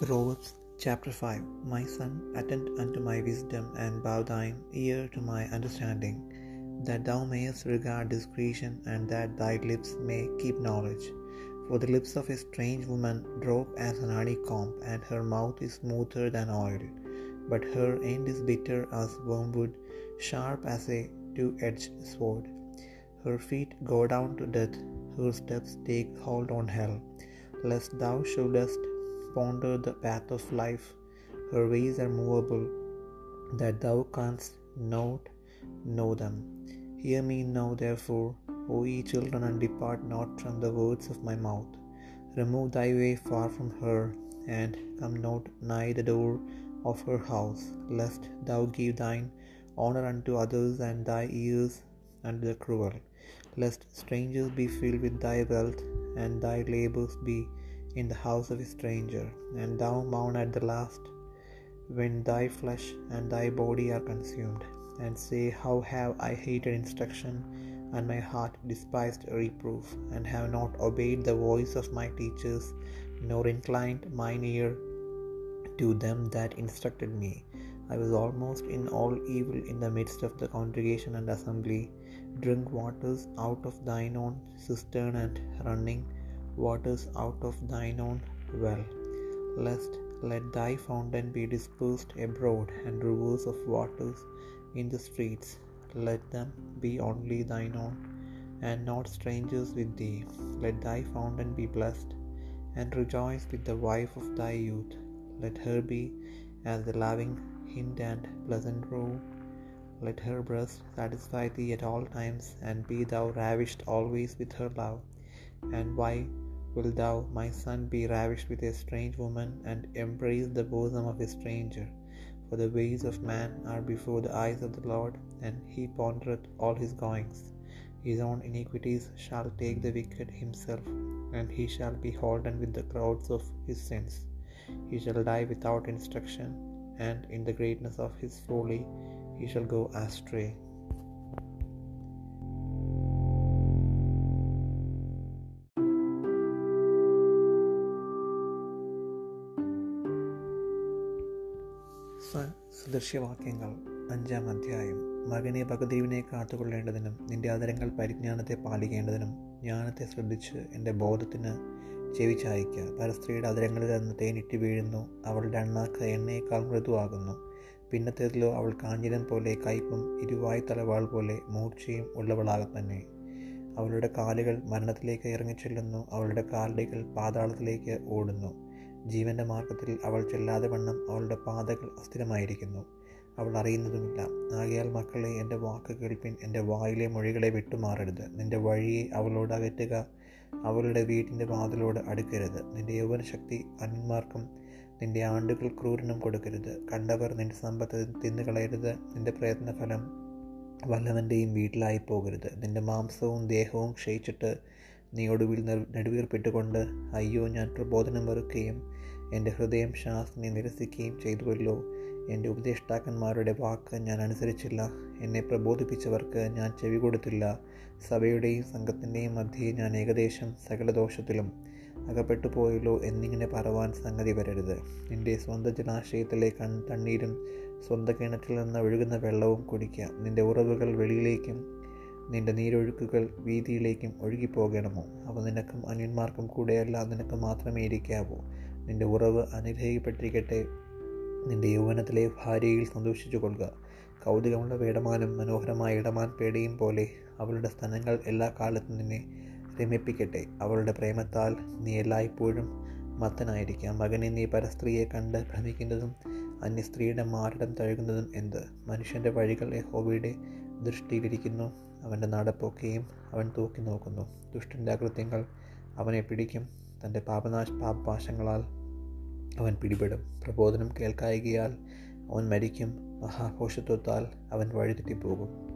Proverbs chapter 5 My son, attend unto my wisdom, and bow thine ear to my understanding, that thou mayest regard discretion, and that thy lips may keep knowledge. For the lips of a strange woman drop as an honeycomb, and her mouth is smoother than oil. But her end is bitter as wormwood, sharp as a two edged sword. Her feet go down to death, her steps take hold on hell. Lest thou shouldest ponder the path of life, her ways are movable, that thou canst not know them. Hear me now, therefore, O ye children, and depart not from the words of my mouth. Remove thy way far from her, and come not nigh the door of her house, lest thou give thine honor unto others, and thy ears unto the cruel. Lest strangers be filled with thy wealth, and thy labors be in the house of a stranger, and thou mourn at the last, when thy flesh and thy body are consumed, and say, How have I hated instruction, and my heart despised reproof, and have not obeyed the voice of my teachers, nor inclined mine ear to them that instructed me. I was almost in all evil in the midst of the congregation and assembly. Drink waters out of thine own cistern and running waters out of thine own well. Lest let thy fountain be dispersed abroad, and rivers of waters in the streets. Let them be only thine own, and not strangers with thee. Let thy fountain be blessed, and rejoice with the wife of thy youth. Let her be as the loving hind and pleasant roe. Let her breast satisfy thee at all times, and be thou ravished always with her love. And why wilt thou, my son, be ravished with a strange woman, and embrace the bosom of a stranger? For the ways of man are before the eyes of the Lord, and he pondereth all his goings. His own iniquities shall take the wicked himself, and he shall be holden with the crowds of his sins. He shall die without instruction, and in the greatness of his folly he shall go astray. സദൃശ്യവാക്യങ്ങൾ അഞ്ചാം അധ്യായം. മകനെ പകതിരിവിനെ കാത്തുകൊള്ളേണ്ടതിനും നിന്റെ ആദരങ്ങൾ പരിജ്ഞാനത്തെ പാലിക്കേണ്ടതിനും ജ്ഞാനത്തെ ശ്രദ്ധിച്ച് എന്റെ ബോധത്തിന് ചെവിച്ചായിക്കുക ചായ്ക്കുക പരസ്ത്രീയുടെ അതരങ്ങളിൽ നിന്ന് തേനിട്ട് വീഴുന്നു. അവളുടെ അണ്ണാക്ക് എണ്ണയേക്കാൾ മൃദുവാകുന്നു. പിന്നത്തേതിലോ അവൾ കാഞ്ഞിരം പോലെ കയ്പും ഇരുവായ് തലവാൾ പോലെ മൂർച്ചയും ഉള്ളവളാകെ തന്നെ അവളുടെ കാലുകൾ മരണത്തിലേക്ക് ഇറങ്ങിച്ചെല്ലുന്നു. അവളുടെ കാലടികൾ പാതാളത്തിലേക്ക് ഓടുന്നു. ജീവന്റെ മാർഗത്തിൽ അവൾ ചെല്ലാതെ വണ്ണം അവളുടെ പാതകൾ അസ്ഥിരമായിരിക്കുന്നു. അവൾ അറിയുന്നതുമില്ല. ആകയാൽ മക്കളെ എന്റെ വാക്ക് കേൾപ്പിൻ. എന്റെ വായിലെ മൊഴികളെ വിട്ടുമാറരുത്. നിന്റെ വഴിയെ അവളോട് അകറ്റുക. അവളുടെ വീടിന്റെ വാതിലോട് അടുക്കരുത്. നിന്റെ യൗവനശക്തി അന്മാർക്കും നിന്റെ ആണ്ടുകൾ ക്രൂരനും കൊടുക്കരുത്. കണ്ടവർ നിന്റെ സമ്പത്ത് തിന്നുകളയരുത് നിന്റെ പ്രയത്നഫലം വല്ലവന്റെയും വീട്ടിലായി പോകരുത്. നിന്റെ മാംസവും ദേഹവും ക്ഷയിച്ചിട്ട് നീ ഒടുവിൽ നെടുവീർപ്പിട്ടുകൊണ്ട് അയ്യോ ഞാൻ പ്രബോധനം വെറുക്കുകയും എന്റെ ഹൃദയം ശാസ്ത്രിനെ നിരസിക്കുകയും ചെയ്തുവല്ലോ. എന്റെ ഉപദേഷ്ടാക്കന്മാരുടെ വാക്ക് ഞാൻ അനുസരിച്ചില്ല. എന്നെ പ്രബോധിപ്പിച്ചവർക്ക് ഞാൻ ചെവി കൊടുത്തില്ല. സഭയുടെയും സംഘത്തിന്റെയും മധ്യേ ഞാൻ ഏകദേശം സകല ദോഷത്തിലും അകപ്പെട്ടു പോയല്ലോ എന്നിങ്ങനെ പറവാൻ സംഗതി വരരുത്. നിന്റെ സ്വന്തം ജലാശയത്തിലെ കൺ തണ്ണീരും സ്വന്തം കിണറ്റിൽ നിന്ന് ഒഴുകുന്ന വെള്ളവും കുടിക്കുക. നിന്റെ ഉറവുകൾ വെളിയിലേക്കും നിന്റെ നീരൊഴുക്കുകൾ വീതിയിലേക്കും ഒഴുകിപ്പോകണമോ? അവ നിനക്കും അന്യന്മാർക്കും കൂടെയല്ല നിനക്ക് മാത്രമേ ഇരിക്കാവൂ. നിന്റെ ഉറവ് അനുഗ്രഹിക്കപ്പെട്ടിരിക്കട്ടെ. നിന്റെ യൗവനത്തിലെ ഭാര്യയിൽ സന്തോഷിച്ചു കൊള്ളുക കൗതുകമുള്ള വേടമാനും മനോഹരമായ ഇടമാൻ പേടിയും പോലെ അവളുടെ സ്ഥലങ്ങൾ എല്ലാ കാലത്തും നിന്നെ രമിപ്പിക്കട്ടെ. അവളുടെ പ്രേമത്താൽ നീ എല്ലായ്പ്പോഴും മത്തനായിരിക്കാം. മകനെ നീ പരസ്ത്രീയെ കണ്ട് ഭ്രമിക്കുന്നതും അന്യ സ്ത്രീയുടെ മാറിടം തഴുകുന്നതും എന്ത്? മനുഷ്യന്റെ വഴികൾ യഹോവയുടെ ദൃഷ്ടിയിലിരിക്കുന്നു. അവന്റെ നടപ്പൊക്കെയും അവൻ തൂക്കി നോക്കുന്നു. ദുഷ്ടന്റെ അകൃത്യങ്ങൾ അവനെ പിടിക്കും. തന്റെ പാപനാശ പാപപാശങ്ങളാൽ അവൻ പിടിപെടും. പ്രബോധനം കേൾക്കായികയാൽ അവൻ മരിക്കും. മഹാഘോഷത്വത്താൽ അവൻ വഴിതെറ്റിപ്പോകും.